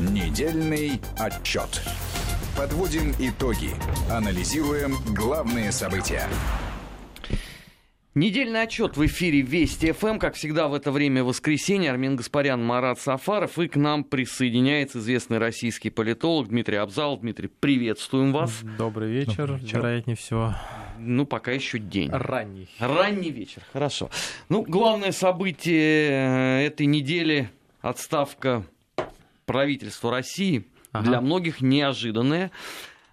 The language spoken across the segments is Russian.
Недельный отчет. Подводим итоги. Анализируем главные события. Недельный отчет в эфире Вести ФМ. Как всегда в это время воскресенье Армин Гаспарян, Марат Сафаров. И к нам присоединяется известный российский политолог Дмитрий Абзал. Дмитрий, приветствуем вас. Добрый вечер. Добрый вечер. Вероятнее всего. Ну, пока еще день. Ранний. Ранний вечер, хорошо. Ну, главное событие э, этой недели – отставка правительства России. Ага. Для многих неожиданное.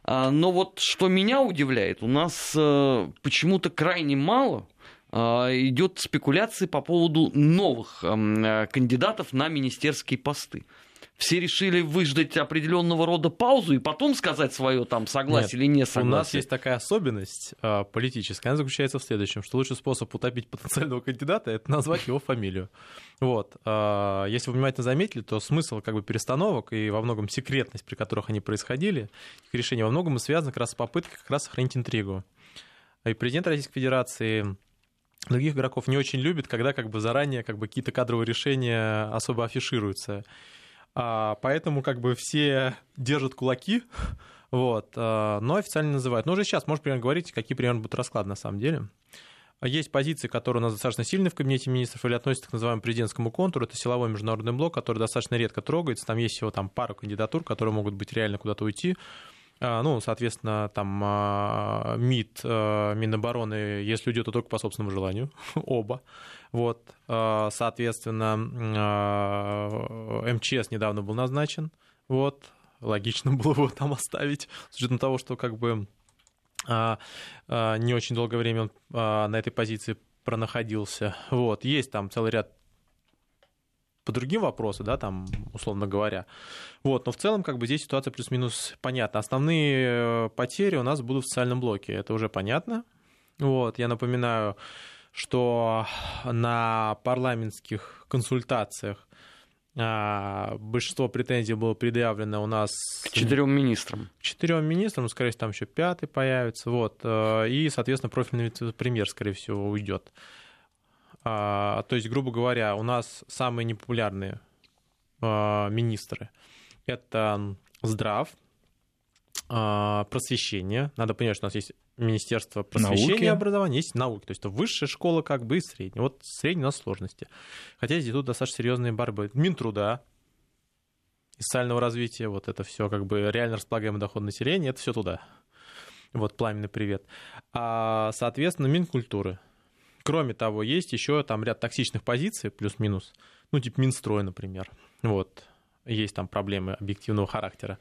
А, но вот что меня удивляет, у нас э, почему-то крайне мало а, идет спекуляции по поводу новых э, кандидатов на министерские посты. Все решили выждать определенного рода паузу и потом сказать свое там согласие Нет, или не согласие. У нас есть такая особенность э, политическая, она заключается в следующем, что лучший способ утопить потенциального кандидата это назвать его фамилию. Вот. Э, если вы внимательно заметили, то смысл как бы перестановок и во многом секретность, при которых они происходили, их решение во многом связано как раз с попыткой как раз сохранить интригу. И президент Российской Федерации других игроков не очень любит, когда как бы заранее как бы какие-то кадровые решения особо афишируются. А, поэтому как бы все держат кулаки, вот, а, но официально называют. Но уже сейчас можешь примерно говорить, какие примерно будут расклады на самом деле. Есть позиции, которые у нас достаточно сильны в кабинете министров или относятся к называемому президентскому контуру. Это силовой международный блок, который достаточно редко трогается. Там есть всего там, пару кандидатур, которые могут быть реально куда-то уйти. А, ну, соответственно, там а, МИД, Минобороны, если уйдет, то только по собственному желанию, оба. Вот, соответственно, МЧС недавно был назначен, вот, логично было его там оставить, с учетом того, что как бы не очень долгое время он на этой позиции пронаходился. Вот, есть там целый ряд по другим вопросам, да, там, условно говоря. Вот, но в целом, как бы здесь ситуация плюс-минус понятна. Основные э, потери у нас будут в социальном блоке, это уже понятно. Вот, я напоминаю, что на парламентских консультациях а, большинство претензий было предъявлено у нас... К четырем министрам. К четырем министрам, скорее всего, там еще пятый появится. Вот, э, и, соответственно, профильный премьер, скорее всего, уйдет. А, то есть, грубо говоря, у нас самые непопулярные а, министры — это здрав, а, просвещение. Надо понять, что у нас есть Министерство просвещения науки. и образования, есть науки. То есть это высшая школа как бы и средняя. Вот средняя у нас сложности. Хотя здесь тут достаточно серьезные борьбы. Минтруда, и социального развития, вот это все как бы реально располагаемый доход населения, это все туда. Вот пламенный привет. А, соответственно, Минкультуры — Кроме того, есть еще там ряд токсичных позиций, плюс-минус, ну, типа Минстрой, например. Вот, есть там проблемы объективного характера.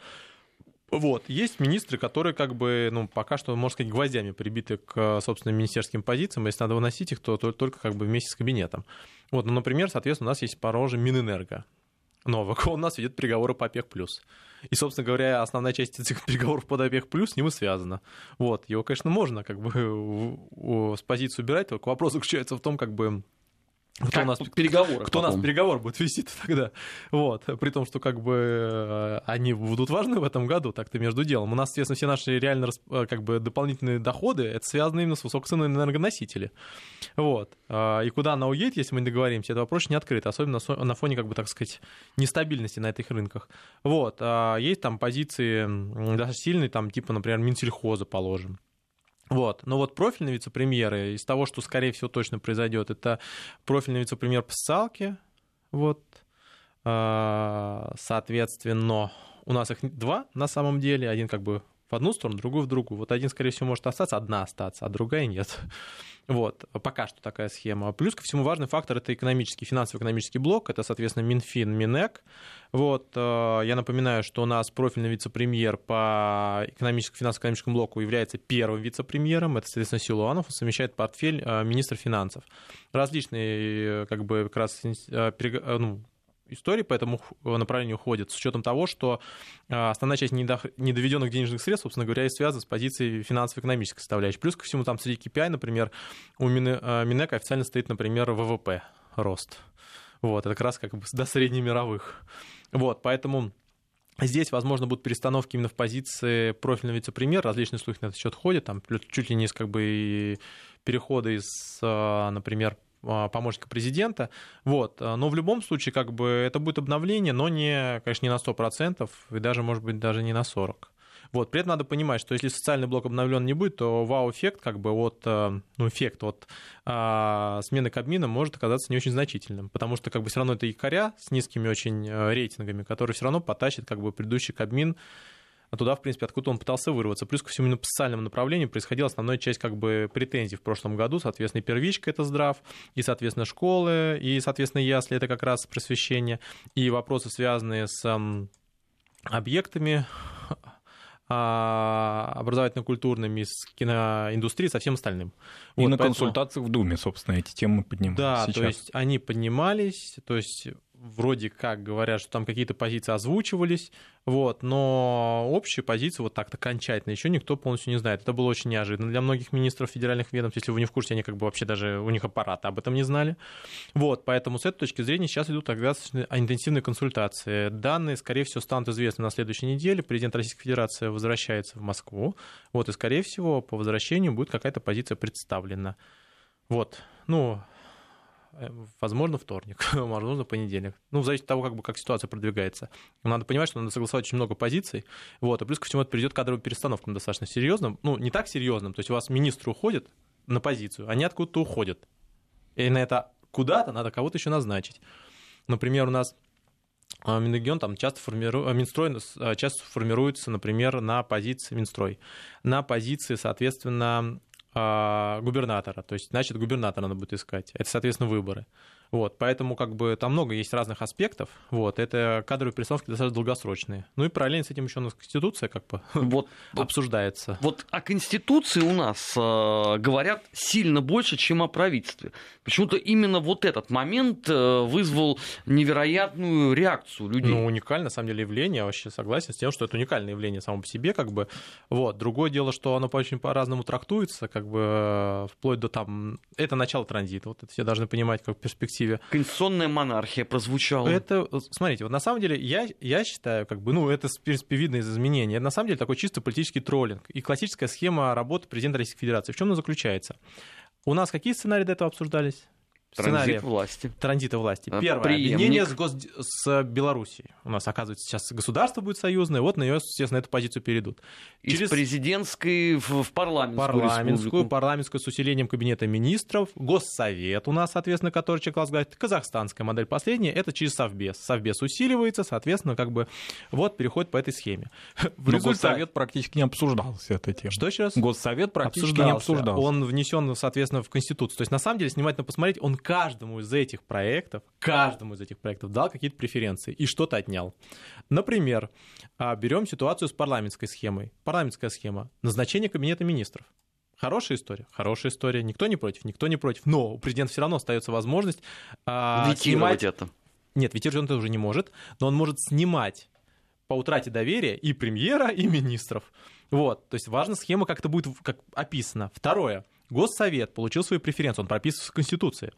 Вот, есть министры, которые как бы, ну, пока что, можно сказать, гвоздями прибиты к собственным министерским позициям. Если надо выносить их, то только как бы вместе с кабинетом. Вот, ну, например, соответственно, у нас есть пороже Минэнерго нового, он нас ведет переговоры по ОПЕК+. И, собственно говоря, основная часть этих переговоров по ОПЕК+, с ним и связана. Вот, его, конечно, можно как бы с позиции убирать, только вопрос заключается в том, как бы кто как у нас переговоры? Кто потом? нас переговор будет вести тогда? Вот. При том, что как бы э, они будут важны в этом году, так-то между делом. У нас, естественно, все наши реально э, как бы дополнительные доходы, это связано именно с высокой ценой на энергоносители. Вот. А, и куда она уедет, если мы не договоримся, это вопрос не открыт, особенно на фоне, как бы, так сказать, нестабильности на этих рынках. Вот. А есть там позиции достаточно сильные, там, типа, например, Минсельхоза положим. Вот. Но вот профильные вице-премьеры, из того, что, скорее всего, точно произойдет, это профильный вице-премьер по социалке, вот, а, соответственно, у нас их два на самом деле, один как бы в одну сторону, другую в другую. Вот один, скорее всего, может остаться, одна остаться, а другая нет. Вот, пока что такая схема. Плюс ко всему важный фактор — это экономический, финансово-экономический блок, это, соответственно, Минфин, Минэк. Вот, э, я напоминаю, что у нас профильный вице-премьер по экономическому, финансово-экономическому блоку является первым вице-премьером, это, соответственно, Силуанов, он совмещает портфель э, министра финансов. Различные, э, как бы, как раз ну, истории по этому направлению ходят, с учетом того, что а, основная часть недоведенных денежных средств, собственно говоря, и связана с позицией финансово-экономической составляющей. Плюс ко всему, там среди KPI, например, у Минэка официально стоит, например, ВВП рост. Вот, это как раз как бы до среднемировых. Вот, поэтому Здесь, возможно, будут перестановки именно в позиции профильного вице-премьера, различные слухи на этот счет ходят, там чуть ли не из как бы перехода из, а, например, помощника президента. Вот. Но в любом случае, как бы, это будет обновление, но не, конечно, не на 100%, и даже, может быть, даже не на 40%. Вот. При этом надо понимать, что если социальный блок обновлен не будет, то вау-эффект, как бы от, э, ну, эффект от а, смены Кабмина может оказаться не очень значительным, потому что как бы все равно это якоря с низкими очень э, рейтингами, которые все равно потащит как бы предыдущий Кабмин а туда, в принципе, откуда он пытался вырваться. Плюс ко всему, именно по социальному направлению происходила основная часть как бы претензий в прошлом году. Соответственно, первичка — это здрав, и, соответственно, школы, и, соответственно, ясли — это как раз просвещение, и вопросы, связанные с объектами а, образовательно-культурными, с киноиндустрией, со всем остальным. И вот, на поэтому... консультациях в Думе, собственно, эти темы поднимались Да, сейчас. то есть они поднимались, то есть вроде как говорят, что там какие-то позиции озвучивались, вот, но общую позицию вот так-то окончательно еще никто полностью не знает. Это было очень неожиданно для многих министров федеральных ведомств. Если вы не в курсе, они как бы вообще даже, у них аппараты об этом не знали. Вот, поэтому с этой точки зрения сейчас идут тогда интенсивные консультации. Данные, скорее всего, станут известны на следующей неделе. Президент Российской Федерации возвращается в Москву. Вот, и, скорее всего, по возвращению будет какая-то позиция представлена. Вот, ну, возможно, вторник, возможно, понедельник. Ну, зависит от того, как, бы, как ситуация продвигается. Надо понимать, что надо согласовать очень много позиций. Вот, и плюс ко всему это приведет к кадровым перестановкам достаточно серьезным. Ну, не так серьезным. То есть у вас министр уходит на позицию, они откуда-то уходят. И на это куда-то надо кого-то еще назначить. Например, у нас а, Минрегион там часто формирует, Минстрой а, часто формируется, например, на позиции Минстрой, на позиции, соответственно, а, губернатора. То есть, значит, губернатора надо будет искать. Это, соответственно, выборы. Вот, поэтому как бы там много есть разных аспектов. Вот, это кадровые перестановки достаточно долгосрочные. Ну и параллельно с этим еще у нас Конституция как бы вот, обсуждается. Вот о Конституции у нас э, говорят сильно больше, чем о правительстве. Почему-то именно вот этот момент э, вызвал невероятную реакцию людей. Ну, уникальное, на самом деле, явление. Я вообще согласен с тем, что это уникальное явление само по себе, как бы. Вот. Другое дело, что оно очень по-разному трактуется, как бы э, вплоть до там... Это начало транзита. Вот это все должны понимать как перспективу перспективе. Конституционная монархия прозвучала. Это, смотрите, вот на самом деле я, я считаю, как бы, ну, это видно из изменений. Это на самом деле такой чисто политический троллинг и классическая схема работы президента Российской Федерации. В чем она заключается? У нас какие сценарии до этого обсуждались? Транзит власти. Транзита власти. А, Первое. Преемник. Объединение с, гос... с Белоруссией. У нас, оказывается, сейчас государство будет союзное, вот на нее, естественно, эту позицию перейдут. Через... Из президентской в, в парламентскую Парламентскую, республику. парламентскую с усилением кабинета министров, Госсовет у нас, соответственно, который человек возглавит, казахстанская модель последняя, это через Совбез. Совбез усиливается, соответственно, как бы вот переходит по этой схеме. В Но результате... Госсовет практически не обсуждался эта тема. Что еще раз? Госсовет практически обсуждался. не обсуждался. Он внесен, соответственно, в Конституцию. То есть, на самом деле, внимательно посмотреть, он каждому из этих проектов, каждому из этих проектов дал какие-то преференции и что-то отнял. Например, а, берем ситуацию с парламентской схемой. Парламентская схема. Назначение кабинета министров. Хорошая история, хорошая история. Никто не против, никто не против. Но у президента все равно остается возможность а, снимать это. Нет, ветировать он это уже не может, но он может снимать по утрате доверия и премьера, и министров. Вот, то есть важна схема, как это будет как описано. Второе. Госсовет получил свою преференцию, он прописывается в Конституции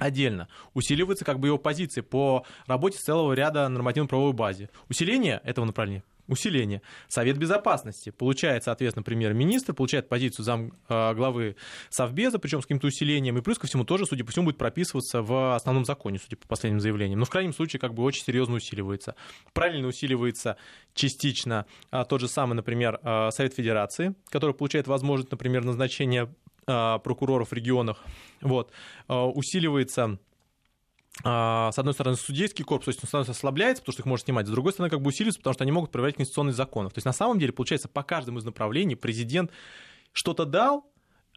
отдельно. Усиливается как бы его позиции по работе целого ряда нормативно-правовой базе. Усиление этого направления усиление. Совет Безопасности получает, соответственно, премьер-министр, получает позицию зам э, главы Совбеза, причем с каким-то усилением, и плюс ко всему тоже, судя по всему, будет прописываться в основном законе, судя по последним заявлениям. Но в крайнем случае как бы очень серьезно усиливается. Правильно усиливается частично а, тот же самый, например, а, Совет Федерации, который получает возможность, например, назначения прокуроров в регионах. Вот. А, усиливается а, с одной стороны, судейский корпус, то есть он ослабляется, потому что их можно снимать, с другой стороны, как бы усиливается, потому что они могут проверять конституционные законы. То есть на самом деле, получается, по каждому из направлений президент что-то дал,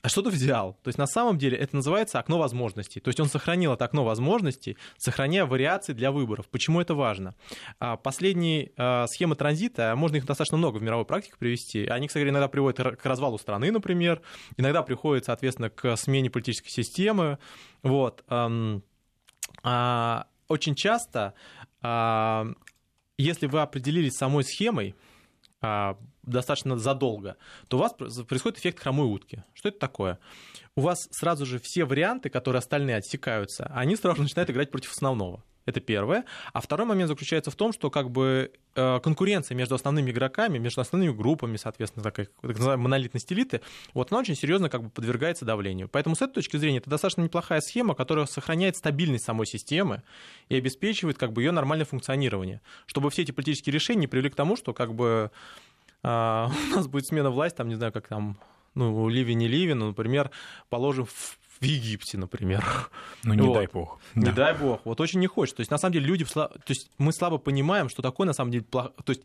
что-то взял. То есть на самом деле это называется окно возможностей. То есть он сохранил это окно возможностей, сохраняя вариации для выборов. Почему это важно? А, последние а, схемы транзита, можно их достаточно много в мировой практике привести. Они, кстати, иногда приводят к развалу страны, например, иногда приходят, соответственно, к смене политической системы. Вот. А, очень часто, если вы определились самой схемой, а, достаточно задолго, то у вас происходит эффект хромой утки. Что это такое? У вас сразу же все варианты, которые остальные отсекаются, они сразу начинают играть против основного. Это первое. А второй момент заключается в том, что как бы э, конкуренция между основными игроками, между основными группами, соответственно, так, так называемые монолитность элиты, вот она очень серьезно как бы подвергается давлению. Поэтому с этой точки зрения это достаточно неплохая схема, которая сохраняет стабильность самой системы и обеспечивает как бы ее нормальное функционирование, чтобы все эти политические решения привели к тому, что как бы э, у нас будет смена власти, там, не знаю, как там ну, Ливи не Ливи, но, например, положим в в Египте, например. Ну, не вот. дай бог. Не да. дай бог. Вот очень не хочется. То есть, на самом деле, люди... То есть, мы слабо понимаем, что такое, на самом деле, плохо... То есть,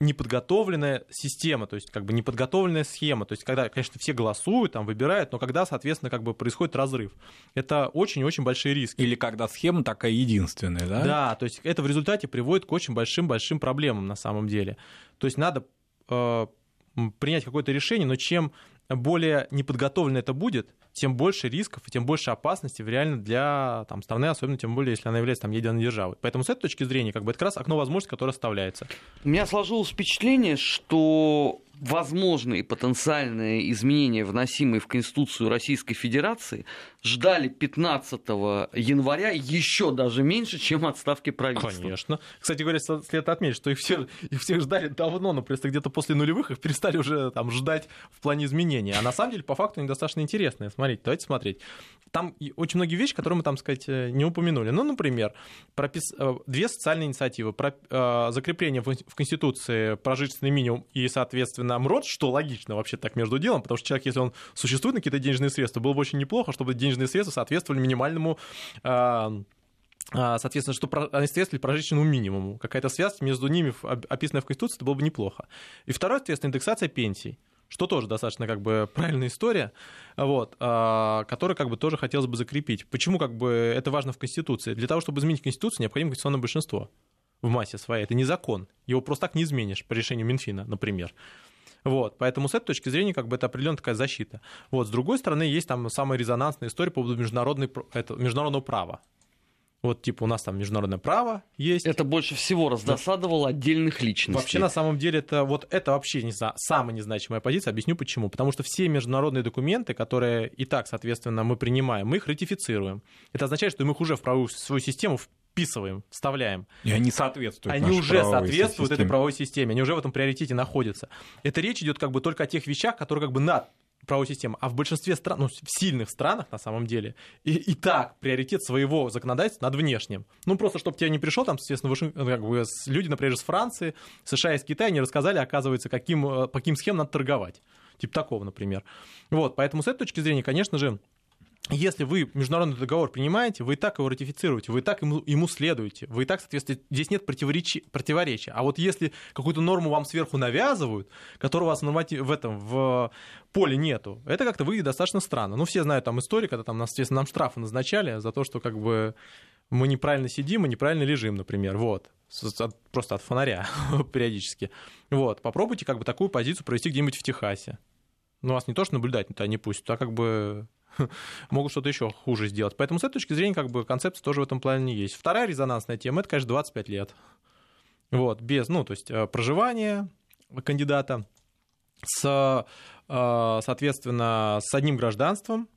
неподготовленная система, то есть как бы неподготовленная схема, то есть когда, конечно, все голосуют, там выбирают, но когда, соответственно, как бы происходит разрыв. Это очень-очень большие риски. Или когда схема такая единственная, да? Да, то есть это в результате приводит к очень большим-большим проблемам на самом деле. То есть надо принять какое-то решение, но чем более неподготовлено это будет, тем больше рисков и тем больше опасности реально для там, страны, особенно тем более, если она является там, ядерной державой. Поэтому с этой точки зрения как бы, это как раз окно возможностей, которое оставляется. У меня сложилось впечатление, что возможные потенциальные изменения, вносимые в Конституцию Российской Федерации, ждали 15 января еще даже меньше, чем отставки правительства. Конечно. Кстати говоря, следует отметить, что их, все, их всех ждали давно, но просто где-то после нулевых их перестали уже там, ждать в плане изменения. А на самом деле, по факту, они достаточно интересные. Смотрите, давайте смотреть. Там очень многие вещи, которые мы, там сказать, э, не упомянули. Ну, например, пропис... Э, две социальные инициативы. Про... Э, закрепление в Конституции прожиточный минимум и, соответственно, нам род, что логично вообще так между делом, потому что человек, если он существует на какие-то денежные средства, было бы очень неплохо, чтобы денежные средства соответствовали минимальному а, а, соответственно, что они соответствовали прожиточному минимуму. Какая-то связь между ними, описанная в Конституции, это было бы неплохо. И второе, соответственно, индексация пенсий что тоже достаточно как бы правильная история, вот, а, которую как бы тоже хотелось бы закрепить. Почему как бы это важно в Конституции? Для того, чтобы изменить Конституцию, необходимо конституционное большинство в массе своей. Это не закон. Его просто так не изменишь по решению Минфина, например. Вот, поэтому с этой точки зрения как бы это определенная такая защита. Вот, с другой стороны, есть там самая резонансная история по поводу международной, это, международного права. Вот, типа, у нас там международное право есть. Это больше всего раздосадовало да. отдельных личностей. Вообще, на самом деле, это вот это вообще не знаю, самая незначимая позиция. Объясню почему. Потому что все международные документы, которые и так, соответственно, мы принимаем, мы их ратифицируем. Это означает, что мы их уже в правовую свою систему вписываем, вставляем. И они соответствуют. Они уже соответствуют системе. этой правовой системе, они уже в этом приоритете находятся. Это речь идет как бы только о тех вещах, которые как бы над правовой системы. А в большинстве стран, ну, в сильных странах, на самом деле, и, и так приоритет своего законодательства над внешним. Ну, просто, чтобы тебе не пришел, там, естественно, Вашинг... Ну, как бы, люди, например, из Франции, США, из Китая не рассказали, оказывается, каким, э, по каким схемам надо торговать. Типа такого, например. Вот, поэтому с этой точки зрения, конечно же, если вы международный договор принимаете, вы и так его ратифицируете, вы и так ему, ему следуете, вы и так, соответственно, здесь нет противоречия. А вот если какую-то норму вам сверху навязывают, которую у вас в этом в поле нету, это как-то выглядит достаточно странно. Ну, все знают там историю, когда там, естественно, нам штрафы назначали за то, что как бы мы неправильно сидим и неправильно лежим, например, вот, просто от фонаря периодически. Вот, попробуйте как бы такую позицию провести где-нибудь в Техасе. Ну, вас не то, что наблюдать, это не пусть, а как бы могут что-то еще хуже сделать. Поэтому с этой точки зрения как бы концепция тоже в этом плане есть. Вторая резонансная тема это, конечно, 25 лет. Вот, без, ну, то есть э, проживание кандидата с, э, соответственно, с одним гражданством,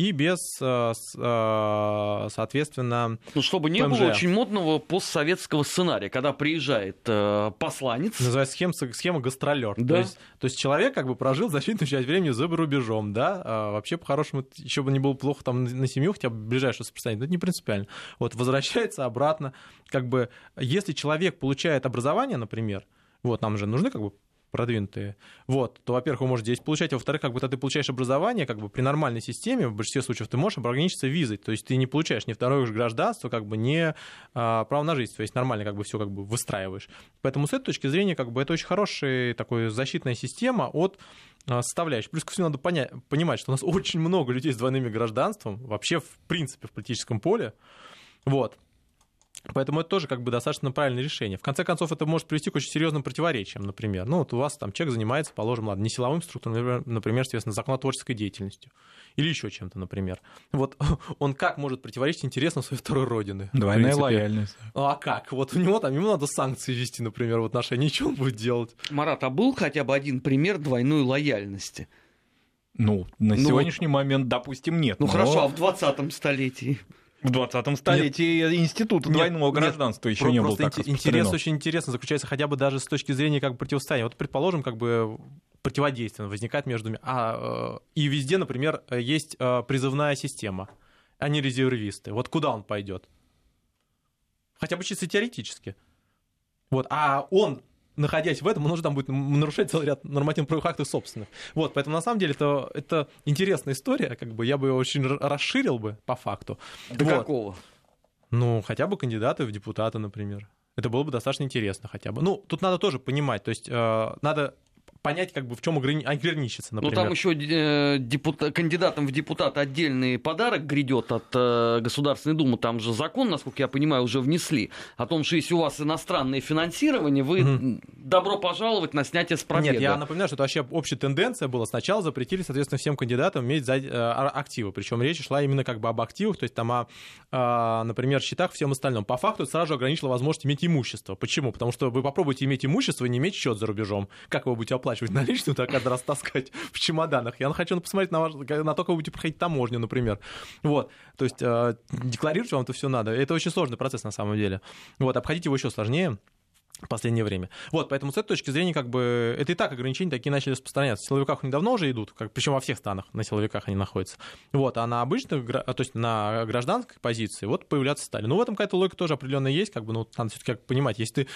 и без, э, э, соответственно, Ну, чтобы не ПМЖ. было очень модного постсоветского сценария, когда приезжает э, посланец. Называется схема, схема гастролер. Да. То, есть, то есть человек как бы прожил значительную часть времени за рубежом, да, а вообще по-хорошему еще бы не было плохо там на семью, хотя бы ближайшее сопоставление, но это не принципиально. Вот, возвращается обратно, как бы, если человек получает образование, например, вот, нам же нужны как бы продвинутые, вот, то, во-первых, вы можете здесь получать, а во-вторых, как бы, ты получаешь образование, как бы при нормальной системе, в большинстве случаев ты можешь ограничиться визой, то есть ты не получаешь ни второе гражданство, как бы не а, право на жизнь, то есть нормально как бы все как бы выстраиваешь. Поэтому с этой точки зрения, как бы это очень хорошая такая защитная система от а, составляющих. Плюс ко всему надо понять, понимать, что у нас очень много людей с двойными гражданством, вообще в принципе в политическом поле, вот. Поэтому это тоже как бы достаточно правильное решение. В конце концов, это может привести к очень серьезным противоречиям, например. Ну, вот у вас там человек занимается, положим, ладно, не силовым структуром, например, соответственно, законотворческой деятельностью. Или еще чем-то, например. Вот он как может противоречить интересам своей второй родины? Двойная лояльность. Ну, а как? Вот у него там, ему надо санкции вести, например, в отношении, что он будет делать? Марат, а был хотя бы один пример двойной лояльности? Ну, на ну, сегодняшний момент, допустим, нет. Ну но... хорошо, а в 20-м столетии? В 20-м столетии Нет. институт двойного Нет. гражданства еще Про- не был так интерес очень интересно заключается хотя бы даже с точки зрения как бы противостояния. Вот, предположим, как бы противодействие возникает между. А, э, и везде, например, есть э, призывная система, а не резервисты. Вот куда он пойдет? Хотя бы чисто теоретически. Вот. А он находясь в этом, он уже там будет нарушать целый ряд нормативно-правовых актов собственных. Вот, поэтому на самом деле это, это интересная история, как бы я бы ее очень расширил бы по факту. До вот. какого? Ну, хотя бы кандидаты в депутаты, например. Это было бы достаточно интересно хотя бы. Ну, тут надо тоже понимать, то есть э, надо понять, как бы в чем ограничиться, например. Ну, там еще э, депутат, кандидатам в депутаты отдельный подарок грядет от э, Государственной Думы. Там же закон, насколько я понимаю, уже внесли о том, что если у вас иностранное финансирование, вы угу. добро пожаловать на снятие с пробега. Нет, я напоминаю, что это вообще общая тенденция была. Сначала запретили, соответственно, всем кандидатам иметь за, э, активы. Причем речь шла именно как бы об активах, то есть там о, э, например, счетах, всем остальном. По факту сразу же ограничила возможность иметь имущество. Почему? Потому что вы попробуйте иметь имущество и не иметь счет за рубежом. Как вы будете оплачивать? Оплачивать наличную, так каждый раз таскать в чемоданах. Я хочу посмотреть на, ваш, на то, как вы будете проходить таможню, например. Вот. То есть э, декларировать вам это все надо. Это очень сложный процесс на самом деле. Вот. Обходить его еще сложнее в последнее время. Вот, поэтому с этой точки зрения, как бы, это и так ограничения такие начали распространяться. В силовиках они давно уже идут, как, причем во всех странах на силовиках они находятся. Вот, а на обычных, то есть на гражданской позиции, вот появляться стали. Ну, в этом какая-то логика тоже определенная есть, как бы, ну, надо все-таки понимать, если ты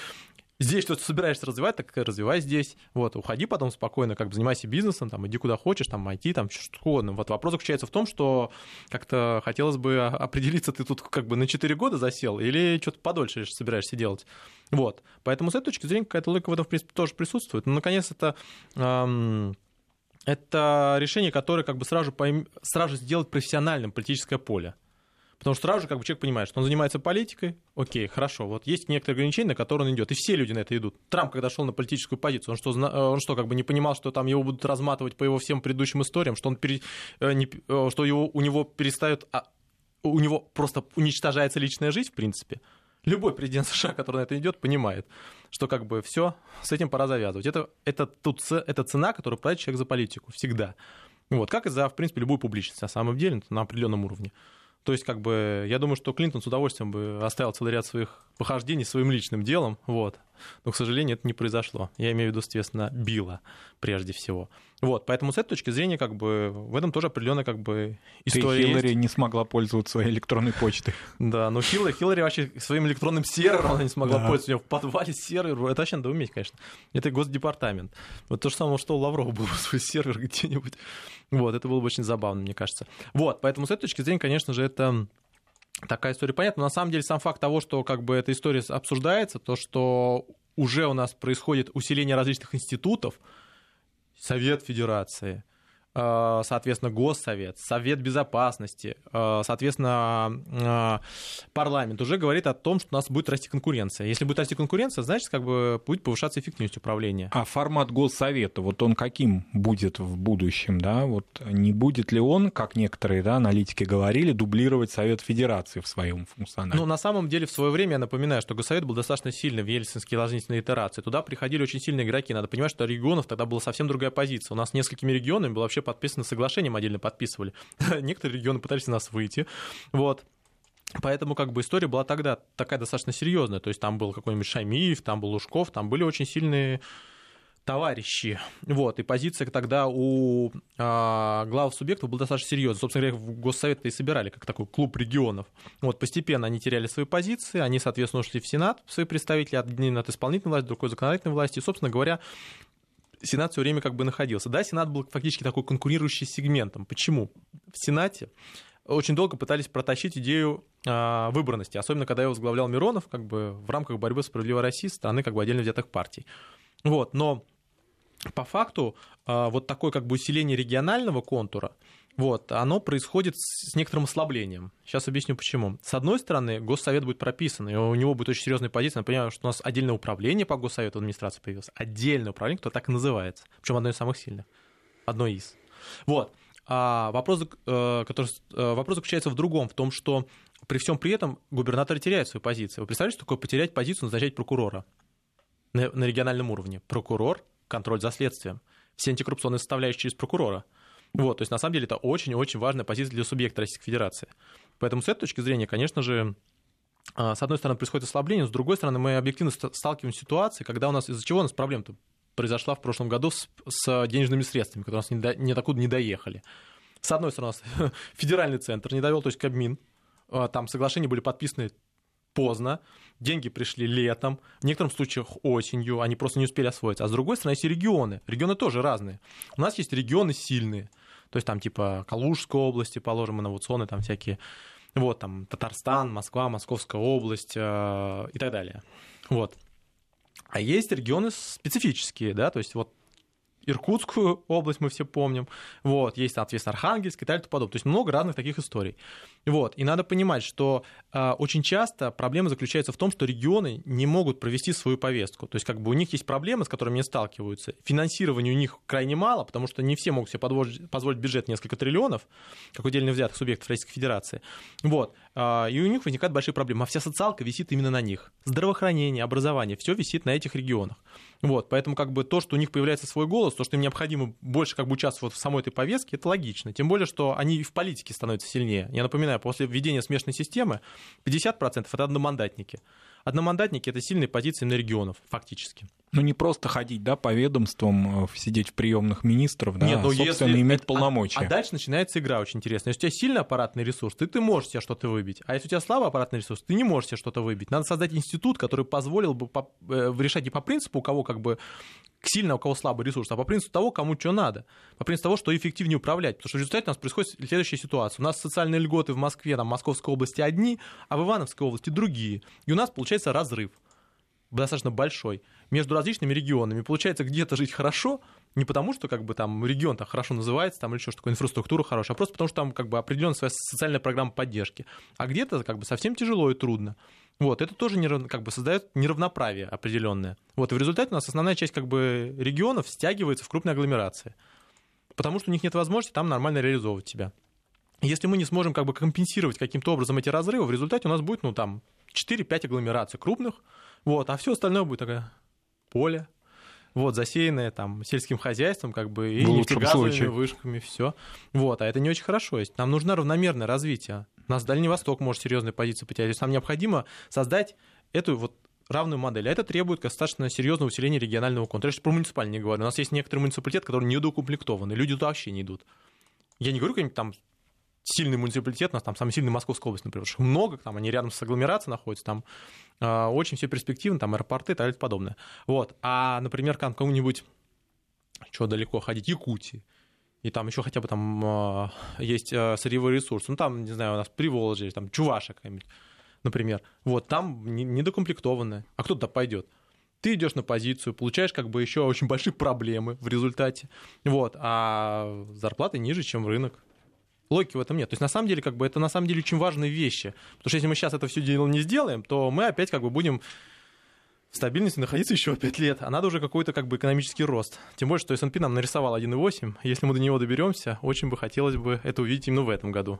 здесь что-то собираешься развивать, так развивай здесь. Вот, уходи потом спокойно, как бы занимайся бизнесом, там, иди куда хочешь, там, IT, там, что угодно. Вот вопрос заключается в том, что как-то хотелось бы определиться, ты тут как бы на 4 года засел или что-то подольше собираешься делать. Вот. Поэтому с этой точки зрения какая-то логика в этом, в принципе, тоже присутствует. Но, наконец, это... Эм, это решение, которое как бы сразу, пойм... сразу сделать профессиональным политическое поле. Потому что сразу же как бы человек понимает, что он занимается политикой, окей, хорошо, вот есть некоторые ограничения, на которые он идет, и все люди на это идут. Трамп, когда шел на политическую позицию, он что, э, он что как бы не понимал, что там его будут разматывать по его всем предыдущим историям, что, он пере, э, не, э, что его, у него перестают, а, у него просто уничтожается личная жизнь, в принципе. Любой президент США, который на это идет, понимает, что как бы все, с этим пора завязывать. Это, это, тут, это цена, которую платит человек за политику, всегда. Вот, как и за, в принципе, любую публичность, на самом деле, на определенном уровне. То есть, как бы, я думаю, что Клинтон с удовольствием бы оставил целый ряд своих похождений своим личным делом, вот. Но, к сожалению, это не произошло. Я имею в виду, соответственно, Билла прежде всего. Вот, поэтому с этой точки зрения, как бы, в этом тоже определенная, как бы, история Ты Хиллари есть. не смогла пользоваться своей электронной почтой. Да, но Хиллари, Хиллари вообще своим электронным сервером она не смогла да. пользоваться. У нее в подвале сервер, это вообще надо уметь, конечно. Это госдепартамент. Вот то же самое, что у Лаврова был свой сервер где-нибудь. Вот, это было бы очень забавно, мне кажется. Вот, поэтому с этой точки зрения, конечно же, это такая история понятна. Но на самом деле сам факт того, что как бы эта история обсуждается, то, что уже у нас происходит усиление различных институтов, Совет Федерации, соответственно, Госсовет, Совет Безопасности, э, соответственно, э, парламент уже говорит о том, что у нас будет расти конкуренция. Если будет расти конкуренция, значит, как бы будет повышаться эффективность управления. А формат Госсовета, вот он каким будет в будущем, да? Вот не будет ли он, как некоторые да, аналитики говорили, дублировать Совет Федерации в своем функционале? Ну, на самом деле, в свое время, я напоминаю, что Госсовет был достаточно сильный в ельцинские ложнительные итерации. Туда приходили очень сильные игроки. Надо понимать, что регионов тогда была совсем другая позиция. У нас несколькими регионами было вообще подписано соглашение, мы отдельно подписывали. Некоторые регионы пытались нас выйти. Вот. Поэтому как бы история была тогда такая достаточно серьезная. То есть там был какой-нибудь Шамиев, там был Лужков, там были очень сильные товарищи. Вот, и позиция тогда у а, глав субъектов была достаточно серьезная. Собственно говоря, в Госсовет и собирали как такой клуб регионов. Вот, постепенно они теряли свои позиции, они, соответственно, ушли в Сенат, свои представители, один от исполнительной власти, другой законодательной власти. И, собственно говоря, Сенат все время как бы находился. Да, Сенат был фактически такой конкурирующий сегментом. Почему? В Сенате очень долго пытались протащить идею э, выборности, особенно когда его возглавлял Миронов, как бы в рамках борьбы с справедливой России страны как бы отдельно взятых партий. Вот, но по факту э, вот такое как бы усиление регионального контура, вот, оно происходит с некоторым ослаблением. Сейчас объясню почему. С одной стороны, Госсовет будет прописан, и у него будет очень серьезная позиция. Например, что у нас отдельное управление по Госсовету администрации появилось. Отдельное управление, которое так и называется. Причем одно из самых сильных. Одно из. Вот. А вопрос, э, который, э, вопрос заключается в другом, в том, что при всем при этом губернаторы теряют свою позицию. Вы представляете, что такое потерять позицию, назначать прокурора на, на региональном уровне? Прокурор, контроль за следствием. Все антикоррупционные составляющие через прокурора – Вот, то есть, на самом деле, это очень-очень важная позиция для субъекта Российской Федерации. Поэтому с этой точки зрения, конечно же, а, с одной стороны, происходит ослабление, с другой стороны, мы объективно сталкиваемся с ситуацией, когда у нас, из-за чего у нас проблема-то произошла в прошлом году с, с денежными средствами, которые у нас не, до, не докуда не доехали. С одной стороны, у нас федеральный центр не довел, то есть Кабмин, а, там соглашения были подписаны поздно, деньги пришли летом, в некоторых случаях осенью, они просто не успели освоиться. А с другой стороны, есть регионы. Регионы тоже разные. У нас есть регионы сильные, то есть там типа Калужской области, положим, инновационные там всякие, вот там Татарстан, Москва, Московская область э, и так далее. Вот. А есть регионы специфические, да, то есть вот Иркутскую область мы все помним, вот, есть, соответственно, Архангельск и так далее и подобное. То есть много разных таких историй. Вот, и надо понимать, что э, очень часто проблема заключается в том, что регионы не могут провести свою повестку. То есть как бы у них есть проблемы, с которыми они сталкиваются. Финансирования у них крайне мало, потому что не все могут себе позволить, позволить бюджет несколько триллионов, как отдельно взятых субъектов Российской Федерации. Вот, э, и у них возникают большие проблемы. А вся социалка висит именно на них. Здравоохранение, образование, все висит на этих регионах. Вот, поэтому как бы то, что у них появляется свой голос, то, что им необходимо больше как бы участвовать в самой этой повестке, это логично. Тем более, что они и в политике становятся сильнее. Я напоминаю, после введения смешанной системы 50% это одномандатники. Одномандатники — это сильные позиции на регионов, фактически. Ну, не просто ходить, да, по ведомствам, э, сидеть в приемных министров, да, Нет, ну, собственно, если... иметь полномочия. А, а дальше начинается игра очень интересная. Если у тебя сильный аппаратный ресурс, ты, ты можешь себе что-то выбить. А если у тебя слабый аппаратный ресурс, ты не можешь себе что-то выбить. Надо создать институт, который позволил бы по, э, решать не по принципу, у кого как бы сильно, у кого слабый ресурс, а по принципу того, кому что надо. По принципу того, что эффективнее управлять. Потому что в результате у нас происходит следующая ситуация. У нас социальные льготы в Москве, там, в Московской области одни, а в Ивановской области другие. И у нас получается разрыв достаточно большой между различными регионами. Получается, где-то жить хорошо, не потому, что как бы там регион так хорошо называется, там или что, что такое инфраструктура хорошая, а просто потому, что там как бы определенная своя социальная программа поддержки. А где-то как бы совсем тяжело и трудно. Вот, это тоже нерав... как бы создает неравноправие определенное. Вот, и в результате у нас основная часть как бы регионов стягивается в крупные агломерации, потому что у них нет возможности там нормально реализовывать себя. Если мы не сможем как бы компенсировать каким-то образом эти разрывы, в результате у нас будет, ну, там, 4-5 агломераций крупных, вот, а все остальное будет такое поле, вот, засеянное там сельским хозяйством, как бы, и нефтегазовыми вышками, все. Вот, а это не очень хорошо. Есть. Нам нужно равномерное развитие. У нас Дальний Восток может серьезные позиции потерять. То есть нам необходимо создать эту вот равную модель. А это требует достаточно серьезного усиления регионального контроля. Я про муниципальный не говорю. У нас есть некоторые муниципалитеты, которые недоукомплектованы. Люди туда вообще не идут. Я не говорю какой-нибудь там сильный муниципалитет, у нас там самый сильный Московская область, например, что много, там они рядом с агломерацией находятся, там э, очень все перспективно, там аэропорты и так далее подобное. Вот. А, например, кому-нибудь, что далеко ходить, Якутии, и там еще хотя бы там э, есть э, сырьевой ресурс, ну там, не знаю, у нас Приволжье, там какая-нибудь, например, вот там недокомплектованная, а кто туда пойдет? ты идешь на позицию, получаешь как бы еще очень большие проблемы в результате, вот, а зарплаты ниже, чем рынок. Логики в этом нет. То есть на самом деле, как бы, это на самом деле очень важные вещи. Потому что если мы сейчас это все дело не сделаем, то мы опять как бы будем в стабильности находиться еще 5 лет, а надо уже какой-то как бы экономический рост. Тем более, что S&P нам нарисовал 1,8. Если мы до него доберемся, очень бы хотелось бы это увидеть именно в этом году.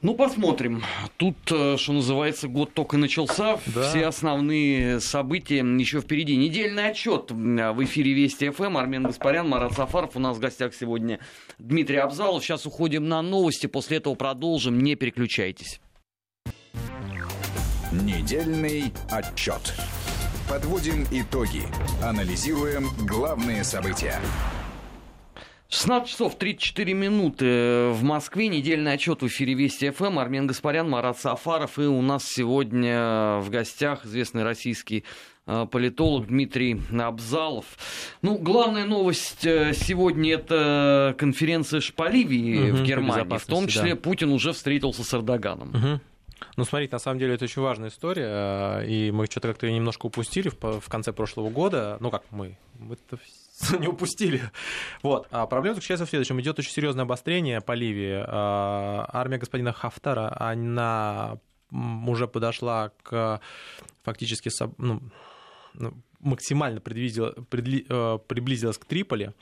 Ну, посмотрим. Тут, э, что называется, год только начался. Да. Все основные события еще впереди. Недельный отчет в эфире Вести ФМ. Армен Гаспарян, Марат Сафаров. У нас в гостях сегодня Дмитрий Абзалов. Сейчас уходим на новости. После этого продолжим. Не переключайтесь. Недельный отчет. Подводим итоги. Анализируем главные события. 16 часов 34 минуты в Москве. Недельный отчет в эфире Вести ФМ. Армен Гаспарян, Марат Сафаров. И у нас сегодня в гостях известный российский э, политолог Дмитрий Абзалов. Ну, главная новость э, сегодня это конференция Шпаливии угу, в Германии. В том числе да. Путин уже встретился с Эрдоганом. Угу. Ну, смотрите, на самом деле это очень важная история, э, и мы что-то как-то немножко упустили в конце прошлого года. Ну, как мы? Мы-то не упустили. Вот. А проблема заключается в следующем. Идет очень серьезное обострение по Ливии. А, армия господина Хафтара, она уже подошла к фактически ну, ну максимально э, приблизилась к Триполи.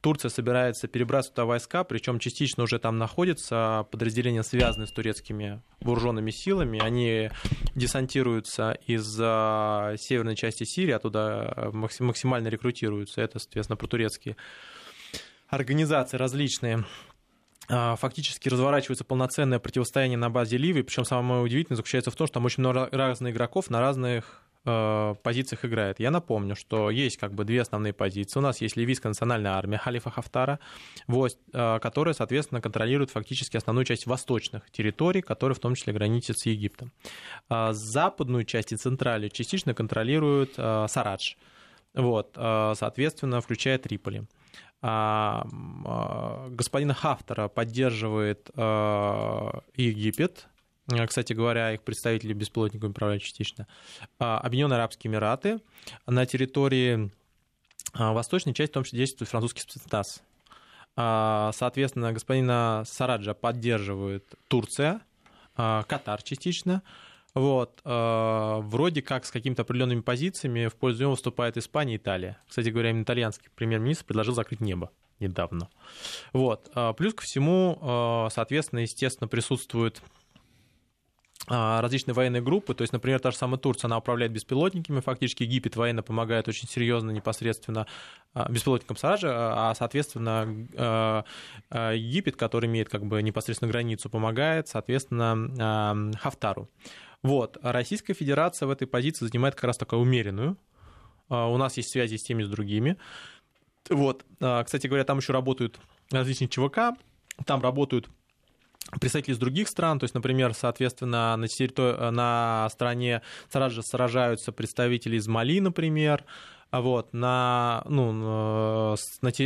Турция собирается перебрасывать туда войска, причем частично уже там находятся подразделения, связанные с турецкими вооруженными силами. Они десантируются из северной части Сирии, оттуда максимально рекрутируются. Это, соответственно, протурецкие организации различные фактически разворачивается полноценное противостояние на базе Ливии, причем самое удивительное заключается в том, что там очень много разных игроков на разных позициях играет. Я напомню, что есть как бы две основные позиции. У нас есть ливийская национальная армия Халифа Хафтара, войск, э, которая, соответственно, контролирует фактически основную часть восточных территорий, которые в том числе граничат с Египтом. А западную часть и центральную частично контролирует э, Сарадж. Вот, соответственно, включая Триполи. А, господина Хафтара поддерживает Египет, Э, кстати говоря, их представители беспилотниками управляют частично, а, Объединенные Арабские Эмираты. На территории а, восточной части, в том числе, действует французский спецназ. А, соответственно, господина Сараджа поддерживает Турция, Катар частично. Вот. Вроде как с какими-то определенными позициями в пользу него выступает Испания и Италия. Кстати говоря, именно итальянский премьер-министр предложил закрыть небо недавно. Вот. Плюс ко всему, соответственно, естественно, присутствует различные военные группы, то есть, например, та же самая Турция, она управляет беспилотниками, фактически Египет военно помогает очень серьезно непосредственно а, беспилотникам Сараджа, а, соответственно, Египет, который имеет как бы непосредственно границу, помогает, соответственно, Хафтару. Вот. Российская Федерация в этой позиции занимает как раз такую умеренную. У нас есть связи с теми, с другими. Вот. Кстати говоря, там еще работают различные ЧВК, там работают представители из других стран, то есть, например, соответственно, на, территории, на стороне Сараджа сражаются представители из Мали, например, вот, на, ну, на,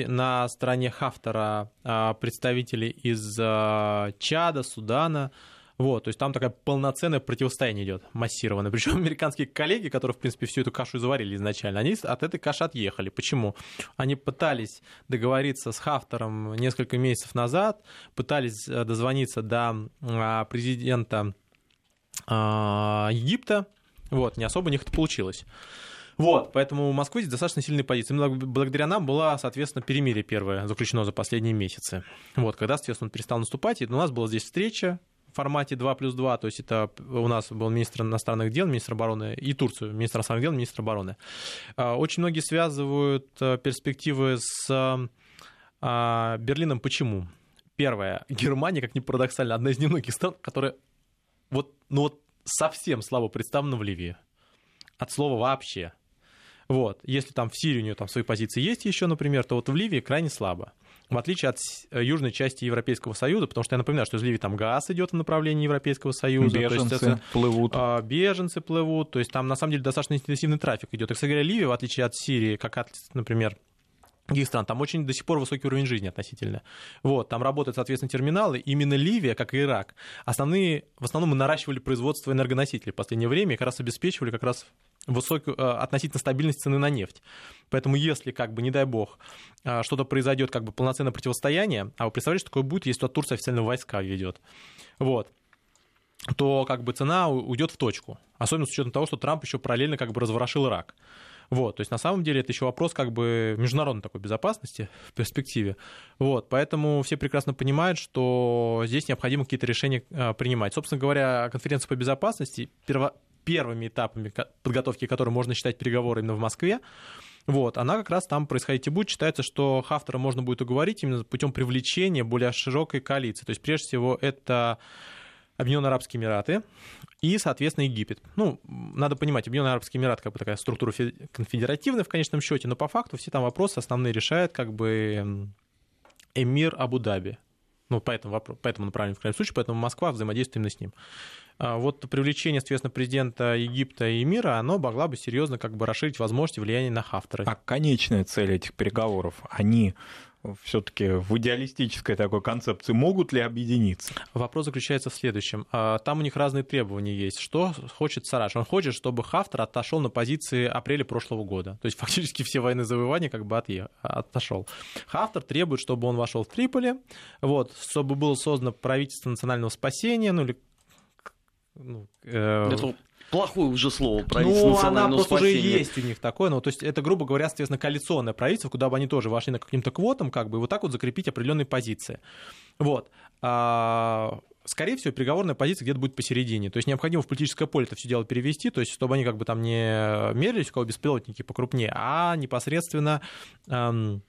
на стороне Хафтера а, представители из а, Чада, Судана, вот, то есть там такая полноценное противостояние идет, массированное. Причем американские коллеги, которые, в принципе, всю эту кашу заварили изначально, они от этой каши отъехали. Почему? Они пытались договориться с Хафтером несколько месяцев назад, пытались э, дозвониться до а, президента а, Египта, вот, не особо у них это получилось. Вот, поэтому у Москвы здесь достаточно сильные позиции. Благодаря нам была, соответственно, перемирие первое заключено за последние месяцы. Вот, когда, соответственно, он перестал наступать, и у нас была здесь встреча, формате 2 плюс 2, то есть это у нас был министр иностранных дел, министр обороны, и Турцию, министр иностранных дел, министр обороны. А, очень многие связывают э, перспективы с а, Берлином. Почему? Первое, Германия, как ни парадоксально, одна из немногих стран, которая вот, ну вот совсем слабо представлена в Ливии. От слова вообще. Вот. Если там в Сирии у нее там свои позиции есть еще, например, то вот в Ливии крайне слабо в отличие от э, южной части Европейского Союза, потому что я напоминаю, что из Ливии там газ идет в направлении Европейского Союза. Беженцы то есть, это, плывут. А, беженцы плывут, то есть там на самом деле достаточно интенсивный трафик идет. И, кстати говоря, Ливия, в отличие от Сирии, как от, например, других стран, там очень до сих пор высокий уровень жизни относительно. Вот, там работают, соответственно, терминалы. Именно Ливия, как и Ирак, основные, в основном мы наращивали производство энергоносителей в последнее время и как раз обеспечивали как раз высокую э, относительно стабильность цены на нефть. Поэтому если, как бы, не дай бог, э, что-то произойдет, как бы полноценное противостояние, а вы представляете, что такое будет, если Турция официально войска ведет, вот, то как бы цена уйдет в точку. Особенно с учетом того, что Трамп еще параллельно как бы разворошил Ирак. Вот, то есть на самом деле это еще вопрос как бы международной такой безопасности в перспективе. Вот, поэтому все прекрасно понимают, что здесь необходимо какие-то решения э, принимать. Собственно говоря, конференция по безопасности перво первыми этапами подготовки, которые можно считать переговоры именно в Москве, вот, она как раз там происходить и будет. Считается, что Хафтера можно будет уговорить именно путем привлечения более широкой коалиции. То есть, прежде всего, это Объединенные Арабские Эмираты и, соответственно, Египет. Ну, надо понимать, Объединенные Арабские Эмираты как бы такая структура конфедеративная в конечном счете, но по факту все там вопросы основные решает как бы эмир Абу-Даби. Ну, по этому, по этому направлению, в крайнем случае, поэтому Москва взаимодействует именно с ним. А вот привлечение, соответственно, президента Египта и мира, оно могло бы серьезно как бы расширить возможности влияния на Хафтера. А конечная цель этих переговоров, они все-таки в идеалистической такой концепции могут ли объединиться? Вопрос заключается в следующем. А, там у них разные требования есть. Что хочет Сараш? Он хочет, чтобы Хафтер отошел на позиции апреля прошлого года. То есть фактически все военные завоевания как бы отошел. Хафтер требует, чтобы он вошел в Триполи, вот, чтобы было создано правительство национального спасения, ну или ну, э... Это плохое уже слово правительство Ну, она просто спасения. уже есть у них такое. Ну, то есть это, грубо говоря, соответственно, коалиционное правительство, куда бы они тоже вошли на каким-то квотам, как бы, и вот так вот закрепить определенные позиции. Вот. А, скорее всего, переговорная позиция где-то будет посередине. То есть необходимо в политическое поле это все дело перевести, то есть чтобы они как бы там не мерились, у кого беспилотники покрупнее, а непосредственно эм,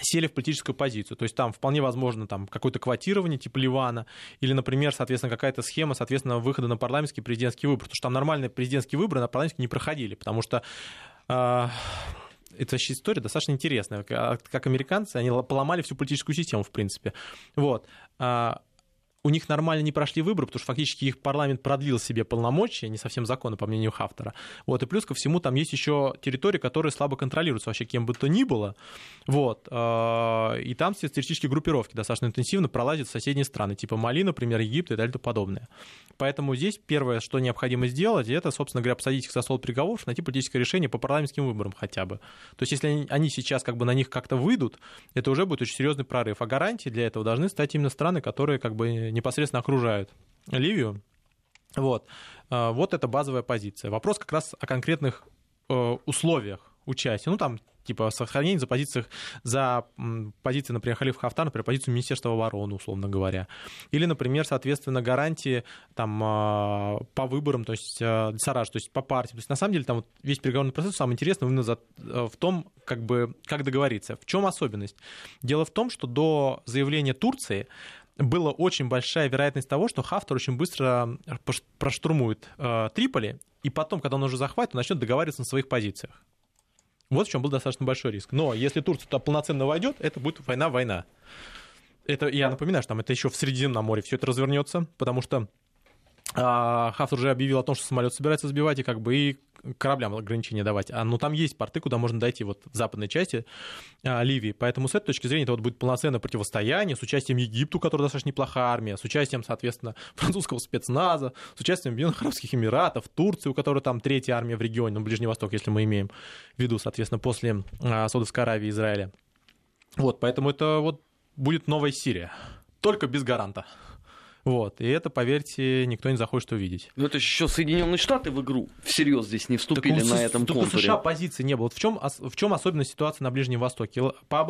сели в политическую позицию. То есть там вполне возможно там какое-то квотирование типа Ливана или, например, соответственно, какая-то схема, соответственно, выхода на парламентский президентский выбор. Потому что там нормальные президентские выборы на парламентский не проходили, потому что э, это вообще история достаточно интересная. Как американцы, они поломали всю политическую систему, в принципе. Вот. У них нормально не прошли выборы, потому что фактически их парламент продлил себе полномочия, не совсем законы, по мнению автора. Вот, и плюс ко всему там есть еще территории, которые слабо контролируются вообще кем бы то ни было. Вот, а, и там все террористические группировки достаточно интенсивно пролазят в соседние страны, типа Мали, например, Египет и и подобное. Поэтому здесь первое, что необходимо сделать, это, собственно говоря, посадить их за стол переговоров, найти политическое решение по парламентским выборам хотя бы. То есть если они сейчас как бы на них как-то выйдут, это уже будет очень серьезный прорыв. А гарантии для этого должны стать именно страны, которые как бы непосредственно окружают Ливию. Вот. А, вот это базовая позиция. Вопрос как раз о конкретных э, условиях участия. Ну, там типа сохранение за позициях, за позиции, например, Халиф Хафтар, например, позицию Министерства обороны, условно говоря. Или, например, соответственно, гарантии там, а, по выборам, то есть Сараж, то есть по партиям. То есть, на самом деле, там вот весь переговорный процесс самое интересное именно за, э, в том, как бы, как договориться. В чем особенность? Дело в том, что до заявления Турции была очень большая вероятность того, что Хафтар очень быстро проштурмует э, Триполи, и потом, когда он уже захватит, он начнет договариваться на своих позициях. Вот в чем был достаточно большой риск. Но если Турция туда полноценно войдет, это будет война-война. Это, я напоминаю, что там это еще в Средиземном море все это развернется, потому что а, Хафтер уже объявил о том, что самолет собирается сбивать, и как бы и кораблям ограничения давать. А, ну, там есть порты, куда можно дойти вот в западной части а, Ливии. Поэтому с этой точки зрения это вот будет полноценное противостояние с участием Египту, который достаточно неплохая армия, с участием, соответственно, французского спецназа, с участием Объединенных Арабских Эмиратов, Турции, у которой там третья армия в регионе, ну, Ближний Восток, если мы имеем в виду, соответственно, после а, Саудовской Аравии и Израиля. Вот, поэтому это вот будет новая Сирия, только без гаранта. Вот. И это, поверьте, никто не захочет увидеть. Но это еще Соединенные Штаты в игру всерьез здесь не вступили так, на этом только контуре. США позиции не было. В чем, в чем особенность ситуации на Ближнем Востоке? По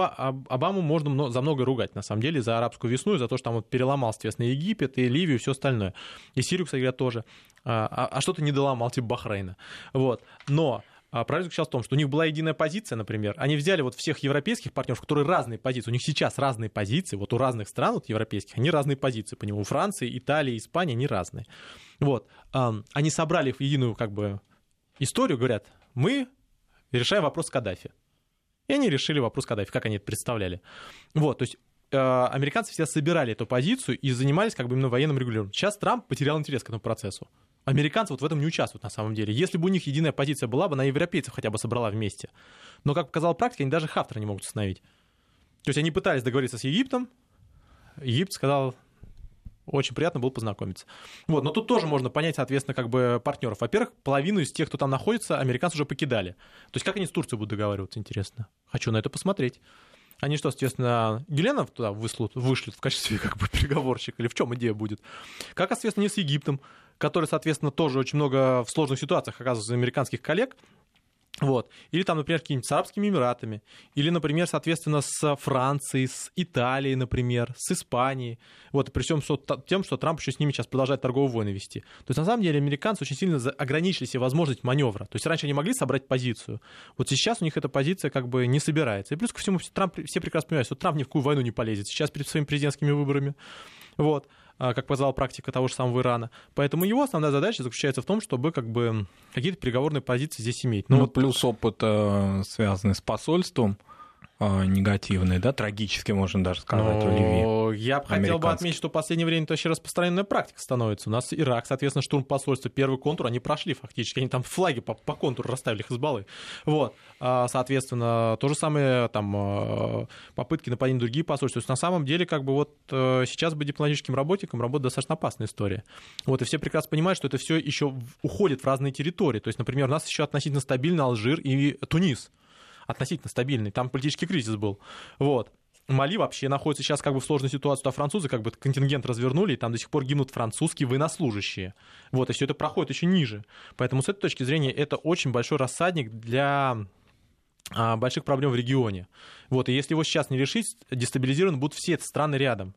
Обаму можно за много ругать, на самом деле, за арабскую весну, и за то, что там вот переломал, соответственно, Египет и Ливию и все остальное. И Сирию, кстати говоря, тоже. А, а, а что-то не доломал, типа Бахрейна. Вот. Но Проблема заключалась в том, что у них была единая позиция, например. Они взяли вот всех европейских партнеров, которые разные позиции. У них сейчас разные позиции. Вот у разных стран вот, европейских они разные позиции. По нему у Франции, Италии, Испании они разные. Вот. Они собрали в единую как бы историю, говорят, мы решаем вопрос Каддафи. И они решили вопрос Каддафи, как они это представляли. Вот, то есть э, американцы всегда собирали эту позицию и занимались как бы именно военным регулированием. Сейчас Трамп потерял интерес к этому процессу. Американцы вот в этом не участвуют на самом деле. Если бы у них единая позиция была бы, она европейцев хотя бы собрала вместе. Но, как показала практика, они даже Хафтера не могут остановить. То есть они пытались договориться с Египтом, Египет сказал, очень приятно было познакомиться. Вот, но тут тоже можно понять, соответственно, как бы партнеров. Во-первых, половину из тех, кто там находится, американцы уже покидали. То есть как они с Турцией будут договариваться, интересно. Хочу на это посмотреть. Они что, соответственно, Геленов туда вышлют, вышлют в качестве как бы переговорщика? Или в чем идея будет? Как, соответственно, не с Египтом? Который, соответственно, тоже очень много в сложных ситуациях оказывается американских коллег, вот. Или там, например, какими-нибудь с Арабскими Эмиратами. Или, например, соответственно, с Францией, с Италией, например, с Испанией. Вот, при всем тем, что Трамп еще с ними сейчас продолжает торговые войны вести. То есть, на самом деле, американцы очень сильно ограничили себе возможность маневра. То есть, раньше они могли собрать позицию. Вот сейчас у них эта позиция как бы не собирается. И плюс ко всему, Трамп, все прекрасно понимают, что Трамп ни в какую войну не полезет сейчас перед своими президентскими выборами. Вот. А, как показала практика того же самого Ирана. Поэтому его основная задача заключается в том, чтобы как бы какие-то переговорные позиции здесь иметь. Ну, ну вот плюс опыт, э, связанный с посольством, а, негативные, да, трагически, можно даже сказать, Но... Ливии. Я бы хотел бы отметить, что в последнее время это вообще распространенная практика становится. У нас Ирак, соответственно, штурм посольства, первый контур, они прошли фактически, они там флаги по, по контуру расставили Хизбаллы. Вот, а, соответственно, то же самое, там, а, попытки нападения на другие посольства. То есть, на самом деле, как бы вот э, сейчас бы дипломатическим работникам работать достаточно опасная история. Вот, и все прекрасно понимают, что это все еще уходит в разные территории. То есть, например, у нас еще относительно стабильный Алжир и Тунис относительно стабильный, там политический кризис был. Вот. Мали вообще находится сейчас как бы в сложной ситуации, а французы как бы контингент развернули, и там до сих пор гибнут французские военнослужащие. Вот, и все это проходит еще ниже. Поэтому с этой точки зрения это очень большой рассадник для а, больших проблем в регионе. Вот, и если его сейчас не решить, дестабилизированы будут все страны рядом.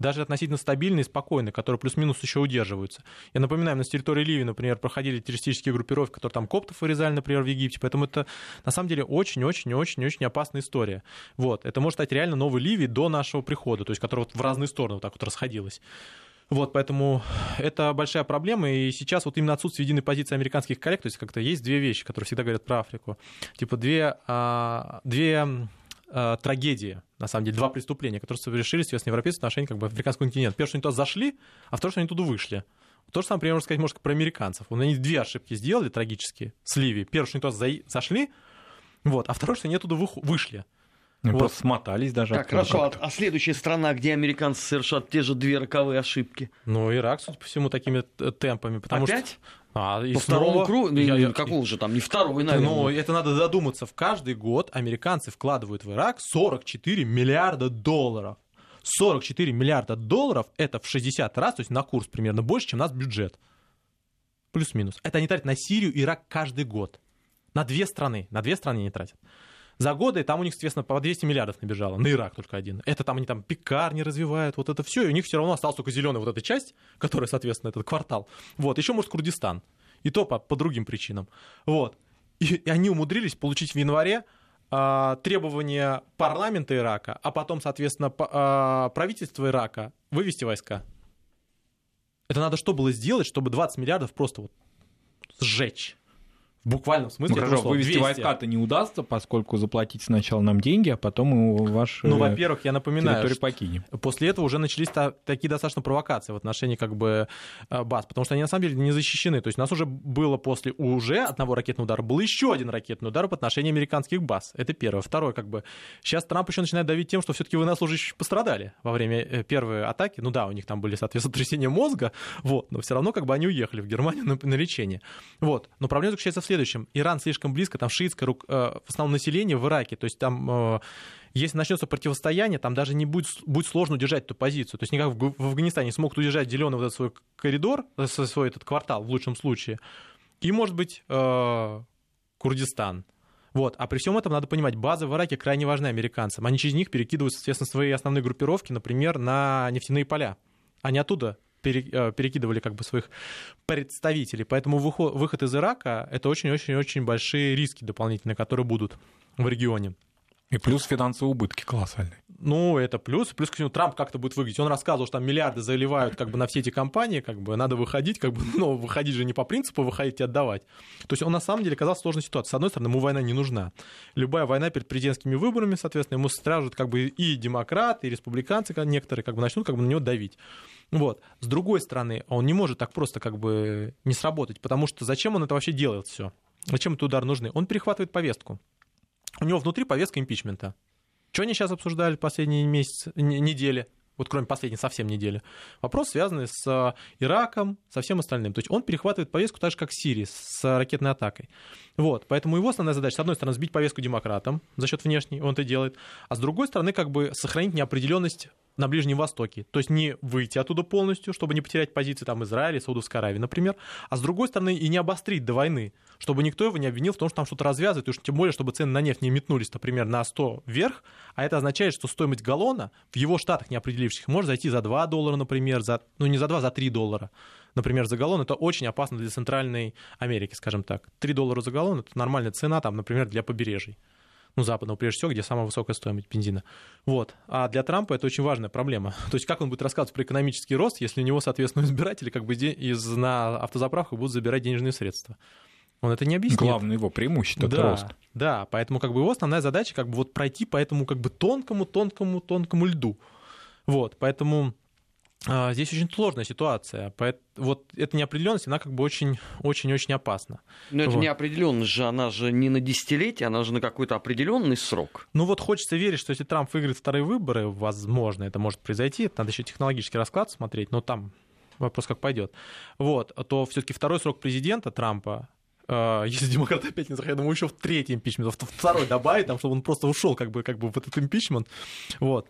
Даже относительно стабильные и спокойные, которые плюс-минус еще удерживаются. Я напоминаю, на территории Ливии, например, проходили террористические группировки, которые там коптов вырезали, например, в Египте, поэтому это на самом деле очень-очень-очень-очень опасная история. Вот, это может стать реально новой Ливией до нашего прихода, то есть которая вот в разные стороны вот так вот расходилась. Вот, поэтому это большая проблема, и сейчас вот именно отсутствие единой позиции американских коллег, то есть как-то есть две вещи, которые всегда говорят про Африку, типа две, а, две а, трагедии, на самом деле, два преступления, которые совершили, соответственно, европейцы в отношении как бы африканского континента. Первое, что они туда зашли, а второе, что они туда вышли. То же самое, например, можно сказать, может, про американцев. Они две ошибки сделали трагические с Ливией. Первое, что они туда зашли, вот, а второе, что они оттуда вышли. Ну, вот. Просто смотались даже. Так, хорошо. А, а следующая страна, где американцы совершат те же две роковые ошибки? Ну, Ирак, судя по всему, такими темпами. Потому Опять? Что... А, и По снова... второму кругу? Я, я... Какого же там? Не второй, наверное. Ну, это надо задуматься. В каждый год американцы вкладывают в Ирак 44 миллиарда долларов. 44 миллиарда долларов — это в 60 раз, то есть на курс примерно больше, чем у нас бюджет. Плюс-минус. Это они тратят на Сирию и Ирак каждый год. На две страны. На две страны они тратят. За годы там у них, соответственно, по 200 миллиардов набежало. На Ирак только один. Это там они там пекарни развивают, вот это все. И у них все равно осталась только зеленая вот эта часть, которая, соответственно, этот квартал. Вот. Еще, может, Курдистан. И то по, по другим причинам. Вот. И, и они умудрились получить в январе а, требования парламента Ирака, а потом, соответственно, а, правительства Ирака вывести войска. Это надо что было сделать, чтобы 20 миллиардов просто вот сжечь? В буквальном смысле. Ну, хорошо, вывести 200. войска-то не удастся, поскольку заплатить сначала нам деньги, а потом и ваш Ну, во-первых, я напоминаю, что покинем. после этого уже начались такие достаточно провокации в отношении как бы э, баз, потому что они на самом деле не защищены. То есть у нас уже было после уже одного ракетного удара, был еще один ракетный удар по отношению американских баз. Это первое. Второе, как бы, сейчас Трамп еще начинает давить тем, что все-таки военнослужащие пострадали во время э, первой атаки. Ну да, у них там были, соответственно, трясения мозга, вот, но все равно как бы они уехали в Германию на, на лечение. Вот. Но проблема заключается в следующем. Иран слишком близко, там шиитское э, в основном население в Ираке, то есть там э, если начнется противостояние, там даже не будет, будет сложно удержать эту позицию. То есть никак в, Афганистане смогут удержать зеленый вот этот свой коридор, э, свой этот квартал в лучшем случае. И, может быть, Курдистан. Вот. А при всем этом надо понимать, базы в Ираке крайне важны американцам. Они через них перекидывают, соответственно, свои основные группировки, например, на нефтяные поля. Они оттуда перекидывали как бы своих представителей. Поэтому выход, выход из Ирака — это очень-очень-очень большие риски дополнительные, которые будут в регионе. И плюс финансовые убытки колоссальные. Ну, это плюс. Плюс, к Трамп как-то будет выглядеть. Он рассказывал, что там миллиарды заливают как бы на все эти компании, как бы надо выходить, как бы, ну, выходить же не по принципу выходить и отдавать. То есть он на самом деле оказался в сложной ситуации. С одной стороны, ему война не нужна. Любая война перед президентскими выборами, соответственно, ему стражут как бы и демократы, и республиканцы некоторые как бы начнут как бы на него давить. Вот. С другой стороны, он не может так просто как бы не сработать, потому что зачем он это вообще делает все? Зачем этот удар нужны? Он перехватывает повестку. У него внутри повестка импичмента. Что они сейчас обсуждали последние месяцы, недели? вот кроме последней совсем недели, вопрос, связанный с э, Ираком, со всем остальным. То есть он перехватывает повестку так же, как Сирии, с ракетной атакой. Вот, поэтому его основная задача, с одной стороны, сбить повестку демократам за счет внешней, он это делает, а с другой стороны, как бы сохранить неопределенность на Ближнем Востоке. То есть не выйти оттуда полностью, чтобы не потерять позиции там Израиля, Саудовской Аравии, например, а с другой стороны и не обострить до войны, чтобы никто его не обвинил в том, что там что-то развязывает, и уж тем более, чтобы цены на нефть не метнулись, например, на 100 вверх, а это означает, что стоимость галлона в его штатах не определивших может зайти за 2 доллара, например, за, ну не за 2, за 3 доллара. Например, за галлон это очень опасно для Центральной Америки, скажем так. 3 доллара за галлон это нормальная цена, там, например, для побережий ну, западного, прежде всего, где самая высокая стоимость бензина. Вот. А для Трампа это очень важная проблема. То есть как он будет рассказывать про экономический рост, если у него, соответственно, избиратели как бы из, на автозаправках будут забирать денежные средства. Он это не объяснит. Главное его преимущество да, это рост. Да, поэтому как бы его основная задача как бы вот пройти по этому как бы тонкому, тонкому, тонкому льду. Вот, поэтому здесь очень сложная ситуация. Вот эта неопределенность, она как бы очень-очень-очень опасна. Но вот. эта неопределенность же, она же не на десятилетие, она же на какой-то определенный срок. Ну вот хочется верить, что если Трамп выиграет вторые выборы, возможно, это может произойти. Это надо еще технологический расклад смотреть, но там вопрос как пойдет. Вот, то все-таки второй срок президента Трампа а, если демократы опять не захотят, ему еще в третий импичмент, второй добавить, там, чтобы он просто ушел как бы, как бы в этот импичмент, вот.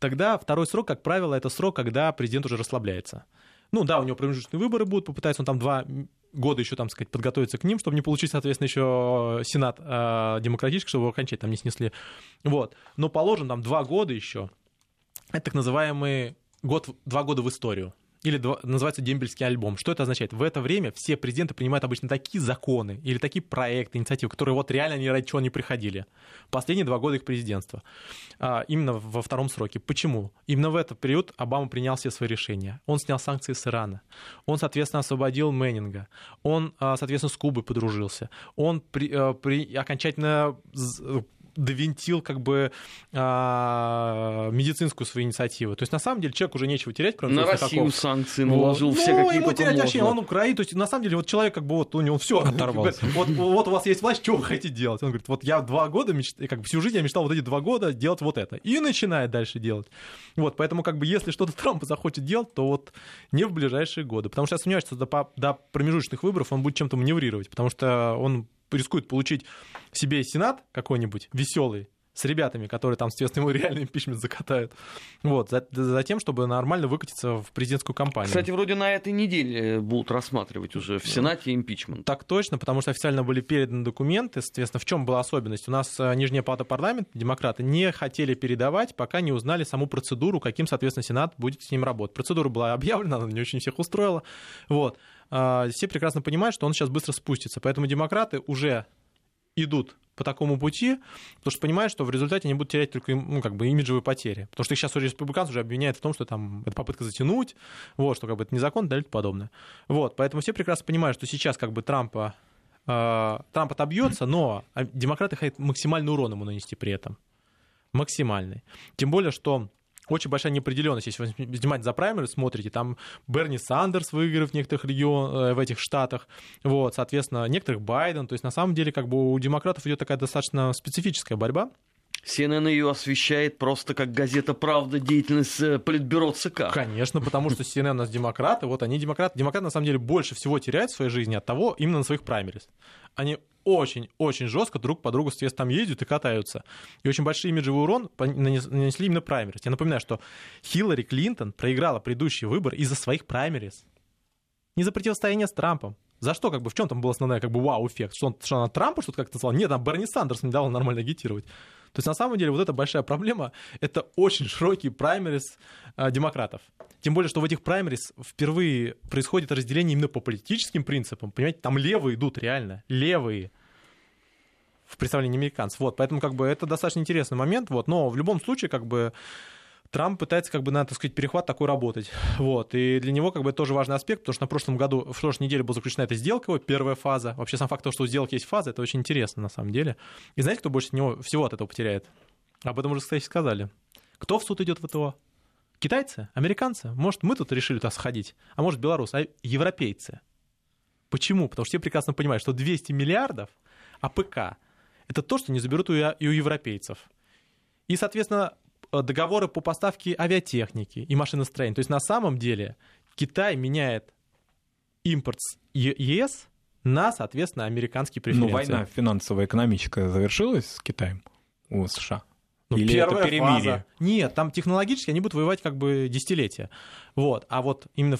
Тогда второй срок, как правило, это срок, когда президент уже расслабляется. Ну да, у него промежуточные выборы будут, попытается он там два года еще, там сказать, подготовиться к ним, чтобы не получить, соответственно, еще Сенат э, демократический, чтобы его окончательно там не снесли. Вот. Но положим там два года еще. Это так называемый год, два года в историю или два, называется дембельский альбом. Что это означает? В это время все президенты принимают обычно такие законы или такие проекты, инициативы, которые вот реально ни ради чего не приходили. Последние два года их президентства. А, именно во втором сроке. Почему? Именно в этот период Обама принял все свои решения. Он снял санкции с Ирана. Он, соответственно, освободил Мэннинга. Он, а, соответственно, с Кубой подружился. Он при, а, при, окончательно довинтил как бы а, медицинскую свою инициативу. То есть, на самом деле, человек уже нечего терять, кроме На Россию каков. санкции наложил ну, все, ну, какие ему терять можно. вообще, он Украина, то есть, на самом деле, вот человек как бы вот у него все. Оторвался. Вот, вот у вас есть власть, что вы хотите делать? Он говорит, вот я два года, меч... как бы всю жизнь я мечтал вот эти два года делать вот это. И начинает дальше делать. Вот, поэтому как бы если что-то Трамп захочет делать, то вот не в ближайшие годы. Потому что я сомневаюсь, что до, до промежуточных выборов он будет чем-то маневрировать, потому что он рискует получить себе сенат какой-нибудь веселый, с ребятами, которые там, соответственно, ему реальный импичмент закатают. Вот, за, за тем, чтобы нормально выкатиться в президентскую кампанию. Кстати, вроде на этой неделе будут рассматривать уже в Сенате импичмент. Так точно, потому что официально были переданы документы. Соответственно, в чем была особенность? У нас э, Нижняя палата парламента, демократы, не хотели передавать, пока не узнали саму процедуру, каким, соответственно, Сенат будет с ним работать. Процедура была объявлена, она не очень всех устроила. Вот. А, все прекрасно понимают, что он сейчас быстро спустится. Поэтому демократы уже идут по такому пути, потому что понимают, что в результате они будут терять только ну, как бы имиджевые потери. Потому что их сейчас уже республиканцы уже обвиняют в том, что там это попытка затянуть, вот, что как бы это незаконно и так подобное. Вот, поэтому все прекрасно понимают, что сейчас как бы Трампа, э, Трамп отобьется, но демократы хотят максимальный урон ему нанести при этом. Максимальный. Тем более, что очень большая неопределенность. Если вы внимательно за праймеры смотрите, там Берни Сандерс выиграв в некоторых регионах, э, в этих штатах, вот, соответственно, некоторых Байден, то есть на самом деле как бы у демократов идет такая достаточно специфическая борьба, CNN ее освещает просто как газета «Правда» деятельность э, Политбюро ЦК. Конечно, потому что CNN у нас демократы, вот они демократы. Демократы, на самом деле, больше всего теряют в своей жизни от того, именно на своих праймерис. Они очень-очень жестко друг по другу, соответственно, там ездят и катаются. И очень большой имиджевый урон нанесли именно праймерис. Я напоминаю, что Хиллари Клинтон проиграла предыдущий выбор из-за своих праймерис. Не за противостояние с Трампом. За что, как бы, в чем там был основной, как бы, вау-эффект? Что, он, что она Трампа что-то как-то назвала? Нет, там Берни Сандерс не дал нормально агитировать. То есть, на самом деле, вот эта большая проблема — это очень широкий праймерис э, демократов. Тем более, что в этих праймерис впервые происходит разделение именно по политическим принципам. Понимаете, там левые идут реально, левые в представлении американцев. Вот, поэтому как бы это достаточно интересный момент. Вот, но в любом случае как бы Трамп пытается, как бы, на, так сказать, перехват такой работать. Вот. И для него, как бы, тоже важный аспект, потому что на прошлом году, в прошлой неделе была заключена эта сделка, его первая фаза. Вообще сам факт того, что у сделки есть фаза, это очень интересно, на самом деле. И знаете, кто больше него, всего от этого потеряет? Об этом уже, кстати, сказали. Кто в суд идет в ВТО? Китайцы? Американцы? Может, мы тут решили туда сходить? А может, белорусы? А европейцы? Почему? Потому что все прекрасно понимают, что 200 миллиардов АПК — это то, что не заберут и у европейцев. И, соответственно, договоры по поставке авиатехники и машиностроения. То есть на самом деле Китай меняет импорт с ЕС на, соответственно, американские преференции. Ну, война финансовая, экономическая завершилась с Китаем у США? Ну, Или первая это перемирие? Фаза. Нет, там технологически они будут воевать как бы десятилетия. Вот. А вот именно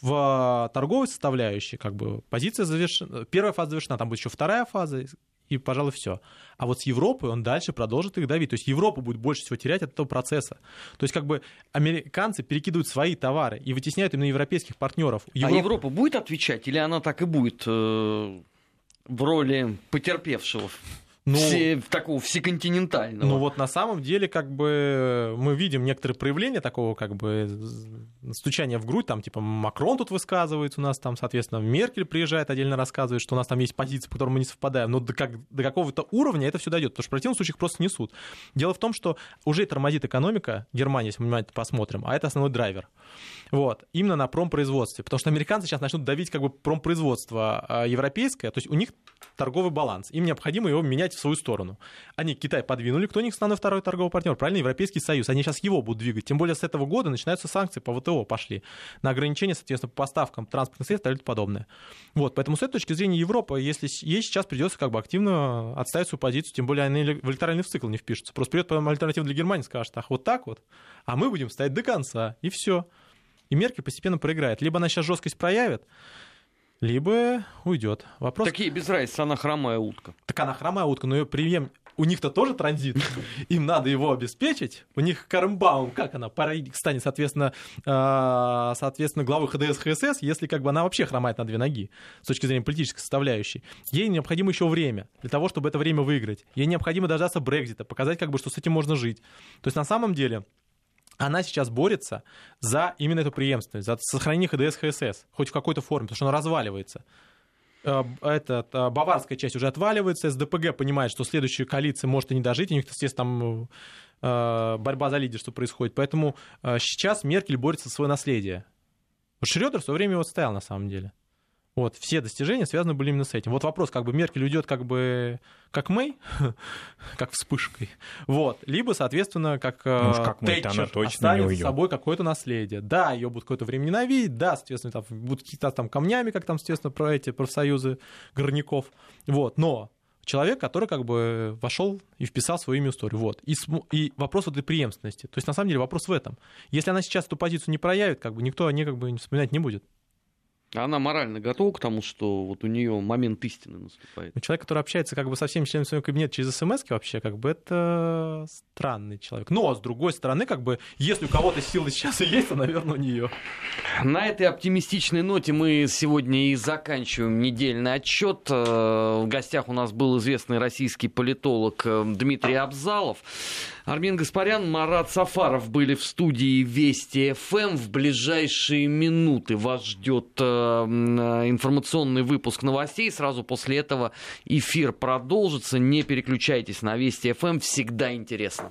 в торговой составляющей, как бы, позиция завершена, первая фаза завершена, там будет еще вторая фаза, и, пожалуй, все. А вот с Европой он дальше продолжит их давить. То есть Европа будет больше всего терять от этого процесса. То есть как бы американцы перекидывают свои товары и вытесняют именно европейских партнеров. Европа... А Европа будет отвечать или она так и будет э, в роли потерпевшего? Ну, все, такого всеконтинентального. Ну вот на самом деле как бы мы видим некоторые проявления такого как бы стучания в грудь, там типа Макрон тут высказывается у нас, там, соответственно, Меркель приезжает, отдельно рассказывает, что у нас там есть позиции, по которым мы не совпадаем, но до, как, до какого-то уровня это все дойдет, потому что в противном случае их просто несут. Дело в том, что уже тормозит экономика Германии, если мы внимательно посмотрим, а это основной драйвер. Вот, именно на промпроизводстве, потому что американцы сейчас начнут давить как бы промпроизводство а, европейское, то есть у них торговый баланс, им необходимо его менять в свою сторону. Они Китай подвинули, кто у них основной второй торговый партнер? Правильно, Европейский Союз. Они сейчас его будут двигать. Тем более с этого года начинаются санкции по ВТО пошли на ограничения, соответственно, по поставкам транспортных средств и тому подобное. Вот, поэтому с этой точки зрения Европа, если ей сейчас придется как бы активно отставить свою позицию, тем более они в электоральный цикл не впишутся. Просто придет потом альтернатива для Германии, скажет, ах, вот так вот, а мы будем стоять до конца, и все. И Меркель постепенно проиграет. Либо она сейчас жесткость проявит, либо уйдет. Вопрос... Такие без разницы, она хромая утка. Так она хромая утка, но ее прием у них-то тоже транзит, им надо его обеспечить. У них Кармбаум, как она, станет, соответственно, э, соответственно, главой ХДС ХСС, если как бы она вообще хромает на две ноги с точки зрения политической составляющей. Ей необходимо еще время для того, чтобы это время выиграть. Ей необходимо дождаться Брекзита, показать, как бы, что с этим можно жить. То есть на самом деле она сейчас борется за именно эту преемственность, за сохранение ХДС ХСС, хоть в какой-то форме, потому что оно разваливается. Э, эта баварская часть уже отваливается, СДПГ понимает, что следующая коалиция может и не дожить, у них, естественно, там э, борьба за лидерство происходит. Поэтому э, сейчас Меркель борется за свое наследие. Шредер в свое время его стоял на самом деле. Вот, все достижения связаны были именно с этим. Вот вопрос, как бы Меркель уйдет как бы как Мэй, как вспышкой, вот, либо, соответственно, как, ну, как Тэтчер она точно оставит с собой какое-то наследие. Да, ее будут какое-то время ненавидеть, да, соответственно, там будут какие-то там камнями, как там, естественно, про эти профсоюзы горняков, вот, но человек, который как бы вошел и вписал свою имя историю. Вот. И, и вопрос этой преемственности. То есть, на самом деле, вопрос в этом. Если она сейчас эту позицию не проявит, как бы никто о ней как бы вспоминать не будет. Она морально готова к тому, что вот у нее момент истины наступает. Ну, человек, который общается как бы со всеми членами своего кабинета через смс вообще, как бы это странный человек. Но, с другой стороны, как бы, если у кого-то силы сейчас и есть, то, наверное, у нее. На этой оптимистичной ноте мы сегодня и заканчиваем недельный отчет. Э, в гостях у нас был известный российский политолог э, Дмитрий Абзалов. Армин Гаспарян, Марат Сафаров были в студии Вести ФМ. В ближайшие минуты вас ждет э, информационный выпуск новостей. Сразу после этого эфир продолжится. Не переключайтесь на Вести ФМ. Всегда интересно.